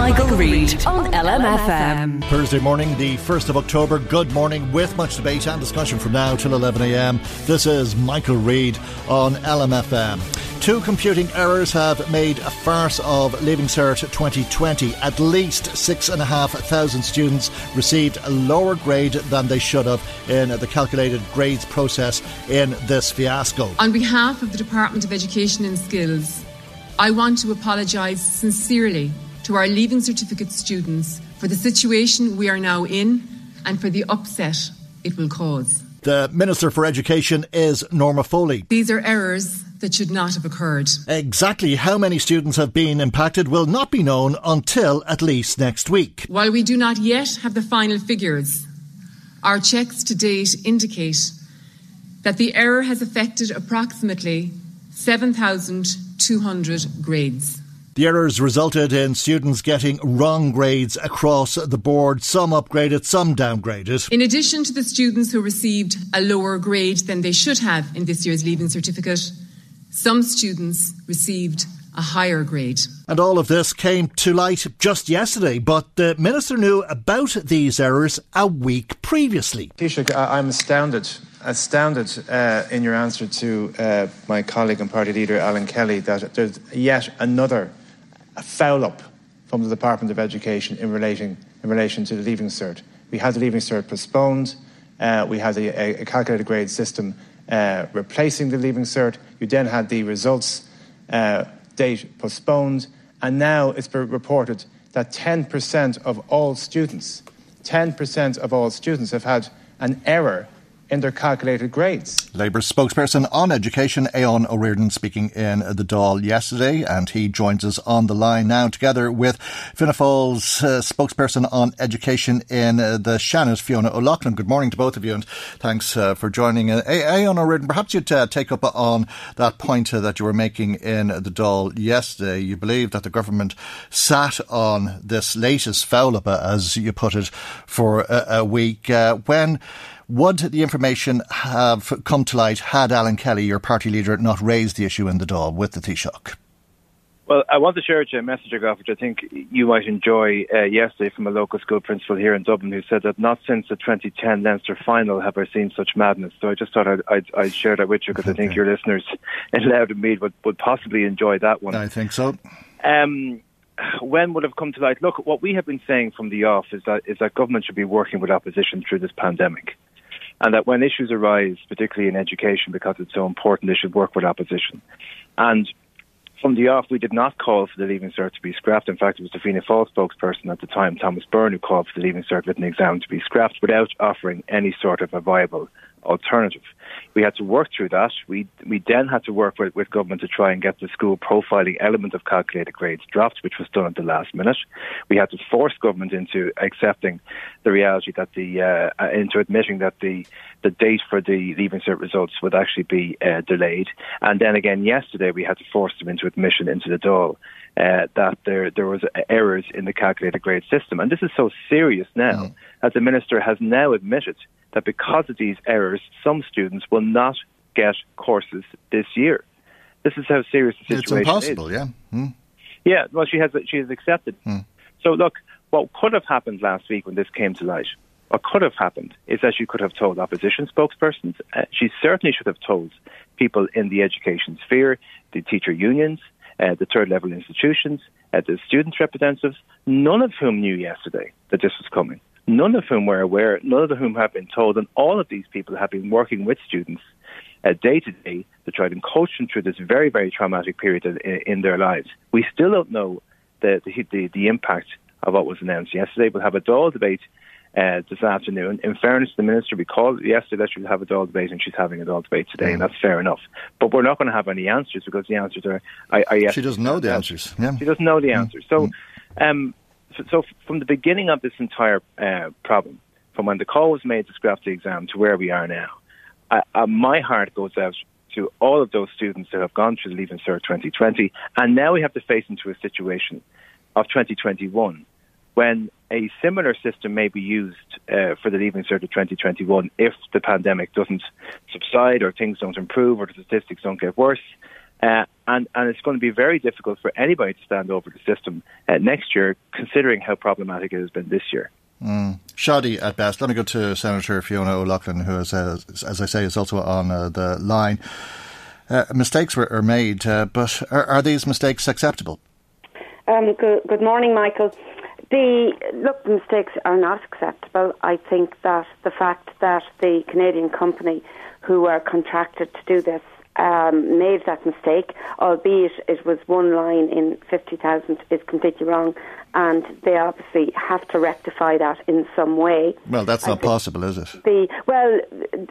Michael, Reade on LMFM. Thursday morning, the 1st of October. Good morning, with much debate and discussion from now till 11am. This is Michael Reade on LMFM. Two computing errors have made a farce of Leaving Cert 2020. At least 6,500 students received a lower grade than they should have in the calculated grades process in this fiasco. On behalf of the Department of Education and Skills, I want to apologise sincerely to our Leaving Certificate students for the situation we are now in and for the upset it will cause. The Minister for Education is Norma Foley. These are errors that should not have occurred. Exactly how many students have been impacted will not be known until at least next week. While we do not yet have the final figures, our checks to date indicate that the error has affected approximately 7,200 grades. The errors resulted in students getting wrong grades across the board, some upgraded, some downgraded. In addition to the students who received a lower grade than they should have in this year's Leaving Certificate, some students received a higher grade. And all of this came to light just yesterday, but the Minister knew about these errors a week previously. Taoiseach, I'm astounded, astounded uh, in your answer to uh, my colleague and party leader Alan Kelly that there's yet another foul up from the Department of Education in, relating, in relation to the Leaving Cert. We had the Leaving Cert postponed, uh, we had a, a calculated grade system uh, replacing the Leaving Cert. You then had the results uh, date postponed, and now it's been reported that 10% of all students, 10% of all students have had an error in their calculated grades. Labour spokesperson on education, Aodhán Ríordáin, speaking in the Dáil yesterday, and he joins us on the line now, together with Fianna Fáil's uh, spokesperson on education in uh, the Seanad, Fiona O'Loughlin. Good morning to both of you, and thanks uh, for joining. Uh, Aodhán Ó perhaps you'd uh, take up on that point uh, that you were making in the Dáil yesterday. You believe that the government sat on this latest foul up, uh, as you put it, for a, a week when would the information have come to light had Alan Kelly, your party leader, not raised the issue in the Dáil with the Taoiseach? Well, I want to share a message I got, which I think you might enjoy uh, yesterday from a local school principal here in Dublin who said that not since the 2010 Leinster final have I seen such madness. So I just thought I'd, I'd, I'd share that with you because okay. I think your listeners in Louth and Meath would, would possibly enjoy that one. I think so. Um, when would have come to light? Look, what we have been saying from the off is that is that government should be working with opposition through this pandemic and that when issues arise, particularly in education, because it's so important, they should work with opposition. And from the off, we did not call for the Leaving Cert to be scrapped. In fact, it was the Fianna Fáil spokesperson at the time, Thomas Byrne, who called for the Leaving Cert written exam to be scrapped without offering any sort of a viable alternative. We had to work through that. We we then had to work with, with government to try and get the school profiling element of calculated grades dropped, which was done at the last minute. We had to force government into accepting the reality that the uh, uh into admitting that the the date for the leaving cert results would actually be uh, delayed. And then again yesterday we had to force them into admission into the Dáil. Uh, that there there was errors in the calculated grade system, and this is so serious now mm. that the minister has now admitted that because of these errors, some students will not get courses this year. This is how serious the situation is. It's impossible, is. yeah. Hmm. Yeah, well, she has she has accepted. Hmm. So look, what could have happened last week when this came to light, what could have happened is that she could have told opposition spokespersons. Uh, she certainly should have told people in the education sphere, the teacher unions, uh, the third level institutions, uh, the student representatives, none of whom knew yesterday that this was coming none of whom were aware, none of whom have been told, and all of these people have been working with students day to day to try and coach them through this very, very traumatic period in, in their lives. We still don't know the, the, the, the impact of what was announced yesterday. We'll have a Dáil debate uh, this afternoon. In fairness, the minister, we called yesterday that she would have a Dáil debate, and she's having a Dáil debate today, mm. and that's fair enough. But we're not going to have any answers because the answers are. are yes, she doesn't know the answers. Yeah. She doesn't know the mm. answers. So, mm. um, so, so, from the beginning of this entire uh, problem, from when the call was made to scrap the exam to where we are now, I, uh, my heart goes out to all of those students that have gone through the Leaving Cert 2020, and now we have to face into a situation of 2021 when a similar system may be used uh, for the Leaving Cert of 2021 if the pandemic doesn't subside or things don't improve or the statistics don't get worse. Uh, and, and it's going to be very difficult for anybody to stand over the system uh, next year, considering how problematic it has been this year. Mm. Shoddy at best. Let me go to Senator Fiona O'Loughlin, who is, uh, as I say, is also on uh, the line. Uh, mistakes were, are made, uh, but are, are, these mistakes acceptable? Um, good, good morning, Michael. The look, the mistakes are not acceptable. I think that the fact that the Canadian company who were contracted to do this um, made that mistake, albeit it was one line in 50,000, is completely wrong. And they obviously have to rectify that in some way. Well, that's not possible, is it? The well,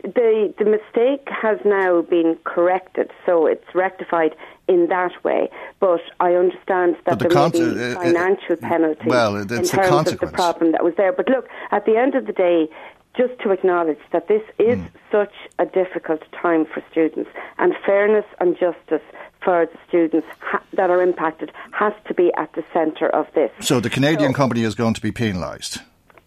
the the mistake has now been corrected, so it's rectified in that way. But I understand that the there con- may be uh, uh, financial uh, penalty well, in terms of the problem that was there. But look, at the end of the day, just to acknowledge that this is mm. such a difficult time for students, and fairness and justice for the students ha- that are impacted has to be at the centre of this. So the Canadian so, company is going to be penalised.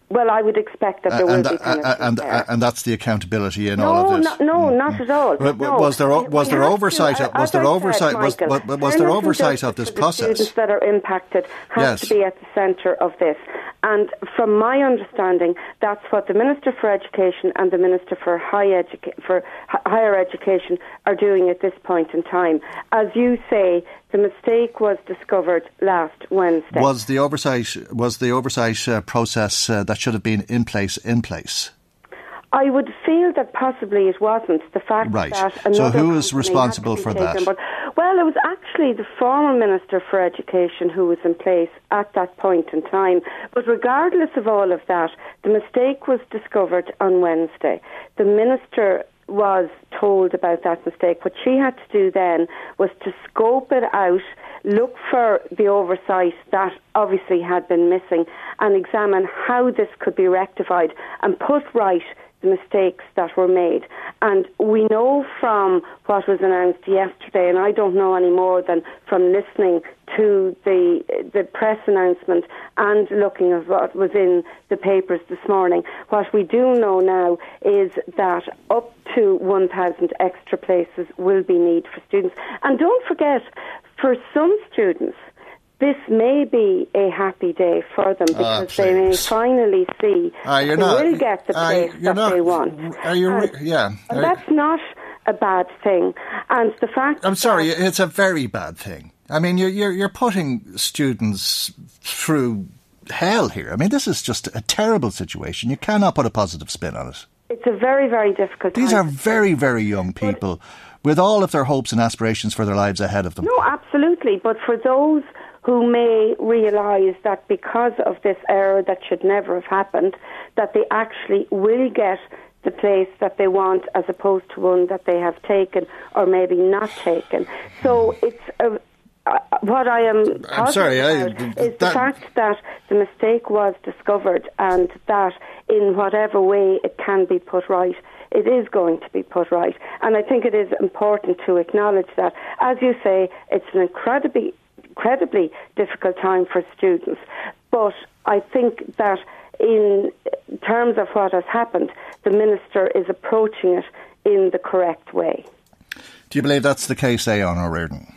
Well, I would expect that there uh, will be uh, and, there. and that's the accountability in no, all of this. No, no, mm. not at all. no. Was there was there oversight? To, was there oversight? was, was, was there oversight of this process? Students that are impacted has yes. to be at the centre of this. And from my understanding, that's what the Minister for Education and the Minister for, High Educa- for Higher Education are doing at this point in time. As you say, the mistake was discovered last Wednesday. Was the oversight was the oversight uh, process uh, that should have been in place in place? I would feel that possibly it wasn't. The fact right. that so who is responsible for that? Well, it was actually the former Minister for Education who was in place at that point in time. But regardless of all of that, the mistake was discovered on Wednesday. The minister was told about that mistake. What she had to do then was to scope it out look for the oversight that obviously had been missing and examine how this could be rectified and put right the mistakes that were made. And we know from what was announced yesterday, and I don't know any more than from listening to the the press announcement and looking at what was in the papers this morning. What we do know now is that up to 1,000 extra places will be needed for students. And don't forget, for some students, this may be a happy day for them ah, because oh, they may finally see uh, they not, will get the place uh, that not, they want. Are you? And, yeah, and that's not a bad thing. And the fact I'm sorry, it's a very bad thing. I mean, you're, you're you're putting students through hell here. I mean, this is just a terrible situation. You cannot put a positive spin on it. It's a very, very difficult. These are very, very young people with all of their hopes and aspirations for their lives ahead of them. No, absolutely. But for those who may realise that because of this error that should never have happened, that they actually will get the place that they want as opposed to one that they have taken or maybe not taken. So it's a, uh, what I am I'm sorry, I, is that, the fact that the mistake was discovered and that in whatever way it can be put right, it is going to be put right. And I think it is important to acknowledge that. As you say, it's an incredibly incredibly difficult time for students. But I think that in terms of what has happened, the minister is approaching it in the correct way. Do you believe that's the case, Aodhán Ó Ríordáin?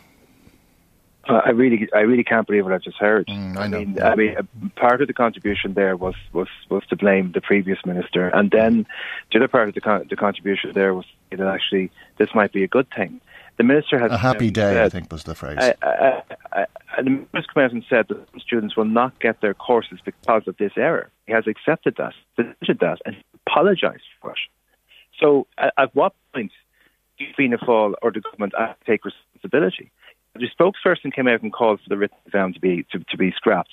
Uh, I really, I really can't believe what I just heard. Mm, I, I, mean, I mean, part of the contribution there was was was to blame the previous minister, and then the other part of the con- the contribution there was that actually this might be a good thing. The minister has a happy day. Said, I think was the phrase. Uh, uh, uh, the minister came out and said that students will not get their courses because of this error. He has accepted that, admitted that, and apologised for it. So, at what point do Fianna Fáil or the government take responsibility. The spokesperson came out and called for the written exam to be to, to be scrapped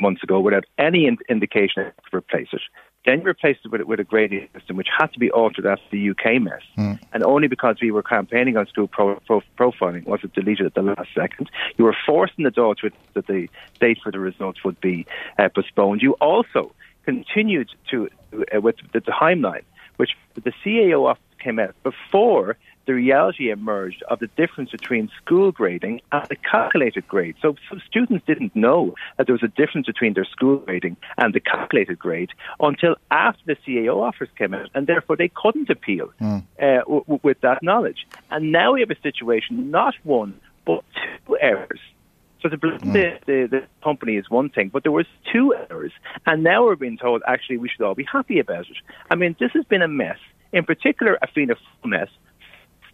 months ago without any in, indication to replace it. Then you replaced it with, with, a grading system, which had to be altered after the UK mess. Mm. And only because we were campaigning on school pro, pro, profiling was it deleted at the last second. You were forcing the Dáil that the date for the results would be uh, postponed. You also continued to uh, with the timeline, which the CAO office came out before the reality emerged of the difference between school grading and the calculated grade. So, some students didn't know that there was a difference between their school grading and the calculated grade until after the CAO offers came out, and therefore they couldn't appeal mm. uh, w- with that knowledge. And now we have a situation, not one, but two errors. So blame mm. the, the, the, company is one thing, but there was two errors, and now we're being told actually we should all be happy about it. I mean, this has been a mess. In particular, a Fianna mess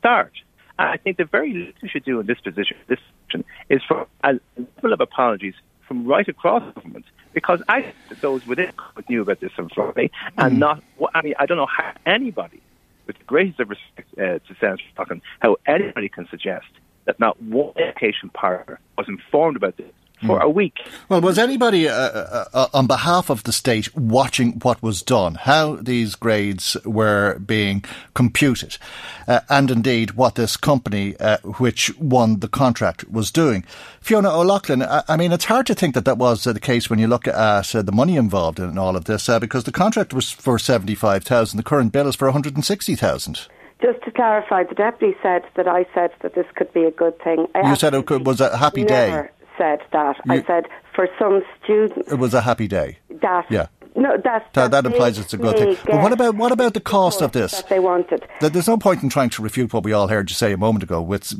start. I think the very least we should do in this position, this position is for a level of apologies from right across government, because I those within knew about this on Friday, and mm. not. I mean, I don't know how anybody, with the greatest of respect uh, to Senator Talking, how anybody can suggest that not one education partner was informed about this for mm. a week. Well, was anybody uh, uh, uh, on behalf of the state watching what was done, how these grades were being computed, uh, and indeed what this company uh, which won the contract was doing? Fiona O'Loughlin, I, I, mean, it's hard to think that that was uh, the case when you look at the money involved in all of this, because the contract was for 75,000, the current bill is for 160,000. Just to clarify, the deputy said that I said that this could be a good thing. I you said it could, was a happy day said that. You, I said for some students, it was a happy day. That yeah. No, that, that, that implies it's a good thing. But what about what about the cost of this? That they wanted. There's no point in trying to refute what we all heard you say a moment ago. With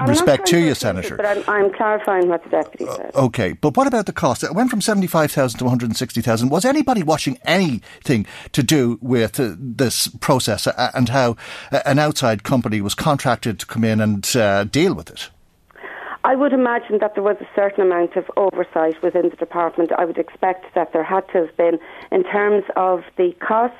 I'm respect to you, Senator, but I'm, I'm, clarifying what the deputy uh, said. Okay, but what about the cost? It went from seventy five thousand to one hundred sixty thousand. Was anybody watching anything to do with uh, this process uh, and how uh, an outside company was contracted to come in and uh, deal with it? I would imagine that there was a certain amount of oversight within the department. I would expect that there had to have been in terms of the cost.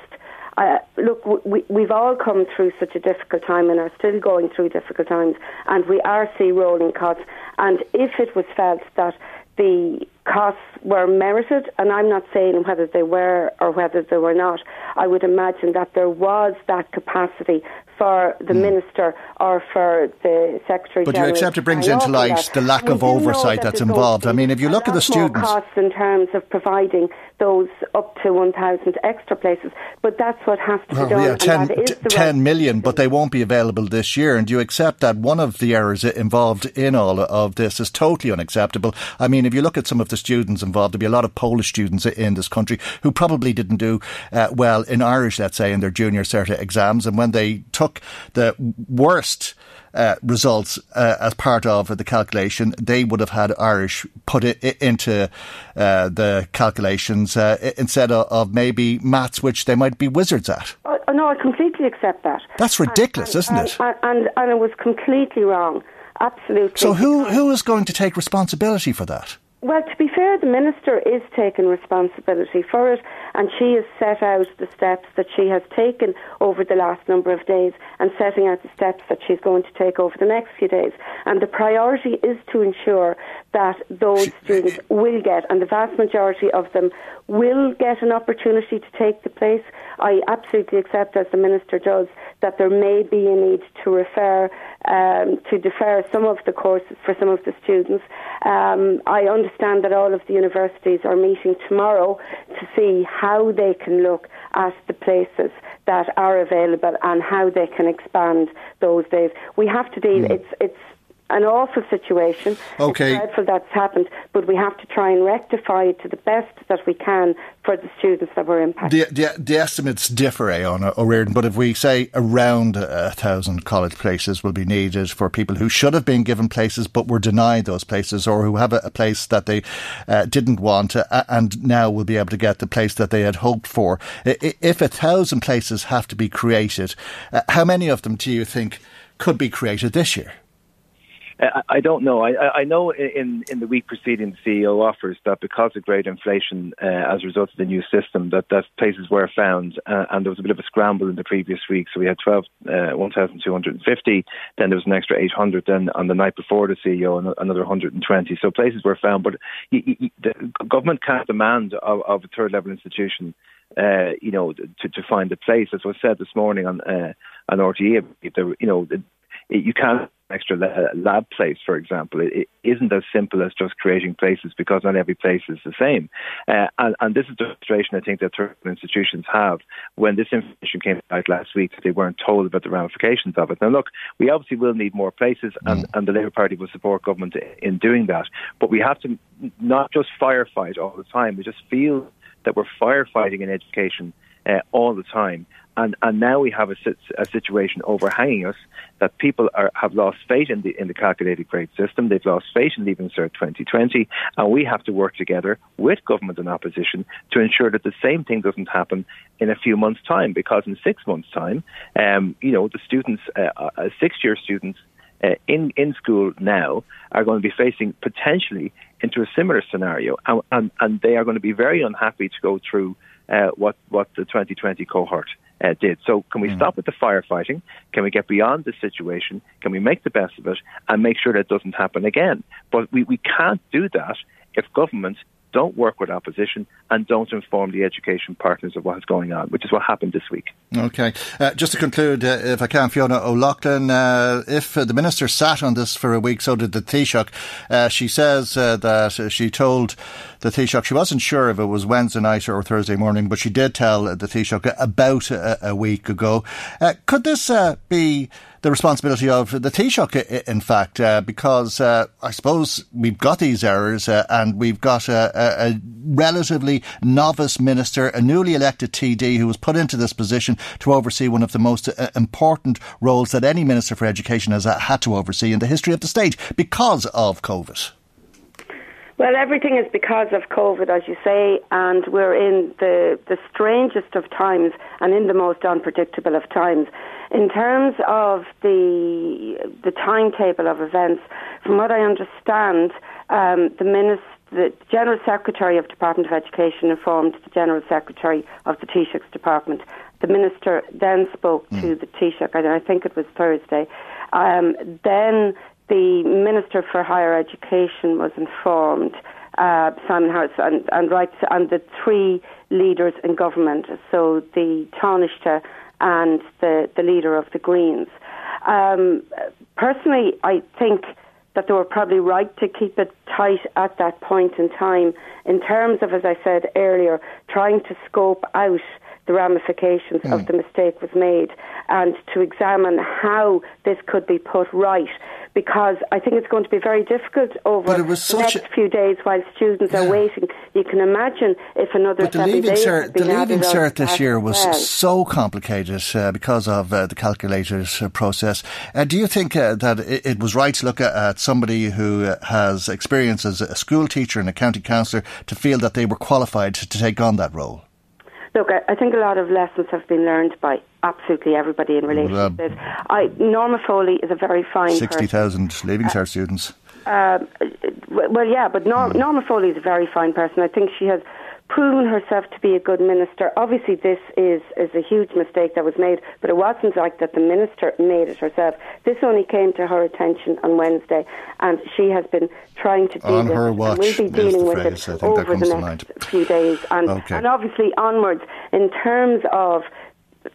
Uh, look, we, we've all come through such a difficult time and are still going through difficult times, and we are seeing rolling costs. And if it was felt that the costs were merited, and I'm not saying whether they were or whether they were not. I would imagine that there was that capacity for the mm. minister or for the secretary. But you accept it brings into light the lack of oversight that's involved. I mean, if you look at the students, costs in terms of providing those up to 1,000 extra places, but that's what has to be done. Yeah, 10, t- 10 million, but they won't be available this year. And do you accept that one of the errors involved in all of this is totally unacceptable? I mean, if you look at some of the students involved, there'll be a lot of Polish students in this country who probably didn't do uh, well in Irish, let's say, in their junior CERTA exams, and when they took the worst uh, results uh, as part of the calculation, they would have had Irish put it into uh, the calculations uh, instead of, of, maybe maths, which they might be wizards at. Oh, no, I completely accept that. That's ridiculous, and, isn't and, it? And, and, and it was completely wrong. Absolutely. So who who is going to take responsibility for that? Well, to be fair, the minister is taking responsibility for it, and she has set out the steps that she has taken over the last number of days, and setting out the steps that she's going to take over the next few days. And the priority is to ensure that those students will get, and the vast majority of them will get an opportunity to take the place. I absolutely accept, as the minister does, that there may be a need to refer um, to defer some of the courses for some of the students. Um, I understand that all of the universities are meeting tomorrow to see how they can look at the places that are available and how they can expand those days. We have to deal. Mm. It's it's an awful situation. Okay. It's dreadful that's happened, but we have to try and rectify it to the best that we can for the students that were impacted. The, the, the estimates differ, Aodhán Ó but if we say around a thousand college places will be needed for people who should have been given places but were denied those places or who have a, a place that they uh, didn't want uh, and now will be able to get the place that they had hoped for. If a thousand places have to be created, uh, how many of them do you think could be created this year? I, I don't know. I, I know in in the week preceding, the CAO offers that because of grade inflation uh, as a result of the new system, that that places were found, uh, and there was a bit of a scramble in the previous week. So we had 12, uh, 1,250. Then there was an extra 800. Then on the night before the CAO, another 120. So places were found, but the government can't demand of, of a third level institution uh, you know, to, to find a place. As was said this morning on uh, on RTE, you know, you can't extra lab place, for example. It, isn't as simple as just creating places because not every place is the same. Uh, and, and, this is the frustration I think that third institutions have. When this information came out last week, they weren't told about the ramifications of it. Now, look, we obviously will need more places, and, mm. and the Labour Party will support government in doing that. But we have to not just firefight all the time. We just feel that we're firefighting in education uh, all the time. And, and now we have a, a situation overhanging us that people are, have lost faith in the, in the calculated grade system. They've lost faith in Leaving Cert 2020. And we have to work together with government and opposition to ensure that the same thing doesn't happen in a few months' time. Because in six months' time, um, you know, the students, uh, uh, six year students, uh, in in school now are going to be facing potentially into a similar scenario, and, and, and they are going to be very unhappy to go through uh, what what the 2020 cohort uh, did. So, can we mm. stop with the firefighting? Can we get beyond the situation? Can we make the best of it and make sure that doesn't happen again? But we, we can't do that if government don't work with opposition, and don't inform the education partners of what's going on, which is what happened this week. Okay. Uh, just to conclude, uh, if I can, Fiona O'Loughlin, uh, if the Minister sat on this for a week, so did the Taoiseach. Uh, she says uh, that she told the Taoiseach she wasn't sure if it was Wednesday night or Thursday morning, but she did tell the Taoiseach about a, a week ago. Uh, could this be the responsibility of the Taoiseach, in fact, uh, because uh, I suppose we've got these errors uh, and we've got a, a, a, relatively novice minister, a newly elected TD who was put into this position to oversee one of the most uh, important roles that any minister for education has uh, had to oversee in the history of the state because of COVID. Well, everything is because of COVID, as you say, and we're in the, the strangest of times and in the most unpredictable of times. In terms of the the timetable of events, from what I understand, um, the minister the General Secretary of Department of Education informed the General Secretary of the Taoiseach's department. The Minister then spoke mm. to the Taoiseach, and I think it was Thursday. Um, then the Minister for Higher Education was informed, uh, Simon Harris, and, and, right, and the three leaders in government, so the Taoiseach and the, the leader of the Greens. Um, personally, I think that they were probably right to keep it tight at that point in time in terms of, as I said earlier, trying to scope out the ramifications mm. of the mistake was made and to examine how this could be put right because I think it's going to be very difficult over the next a... few days while students yeah. are waiting. You can imagine if another but the leaving days cert, the leaving cert this year was well. so complicated uh, because of uh, the calculators uh, process. Uh, do you think uh, that it, it, was right to look at, at somebody who uh, has experience as a school teacher and a county councillor to feel that they were qualified to take on that role? Look, I, I think a lot of lessons have been learned by absolutely everybody in relation well, to this. I, Norma Foley is a very fine 60,000 Leaving Cert uh, students. Uh, well, yeah, but Norm, mm. Norma Foley is a very fine person. I think she has proven herself to be a good minister. Obviously, this is, is a huge mistake that was made, but it wasn't like that the minister made it herself. This only came to her attention on Wednesday, and she has been trying to deal on with her it. Watch we'll be dealing with it over the next few days, and, okay. and obviously onwards in terms of,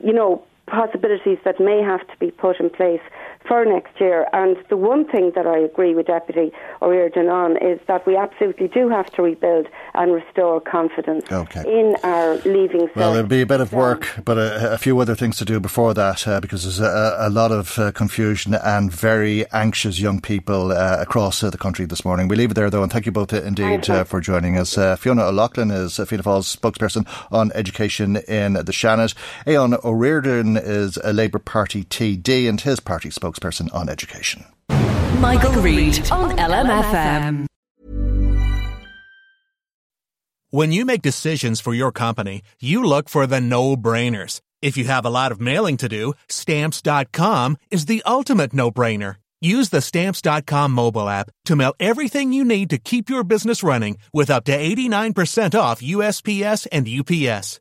you know, possibilities that may have to be put in place for next year. And the one thing that I agree with Deputy Ó Ríordáin on is that we absolutely do have to rebuild and restore confidence okay. in our leaving. Well, there'll be a bit of work, but a, a few other things to do before that uh, because there's a, a lot of uh, confusion and very anxious young people uh, across uh, the country this morning. We leave it there though, and thank you both uh, indeed uh, for joining us. Fiona O'Loughlin is Fianna Fáil's spokesperson on education in the Seanad. Aodhán Ó Ríordáin is a Labour Party TD and his party spokesperson spokesperson on education. Michael, Reade on LMFM. When you make decisions for your company, you look for the no brainers. If you have a lot of mailing to do, stamps.com is the ultimate no brainer. Use the Stamps.com mobile app to mail everything you need to keep your business running with up to 89% off USPS and UPS.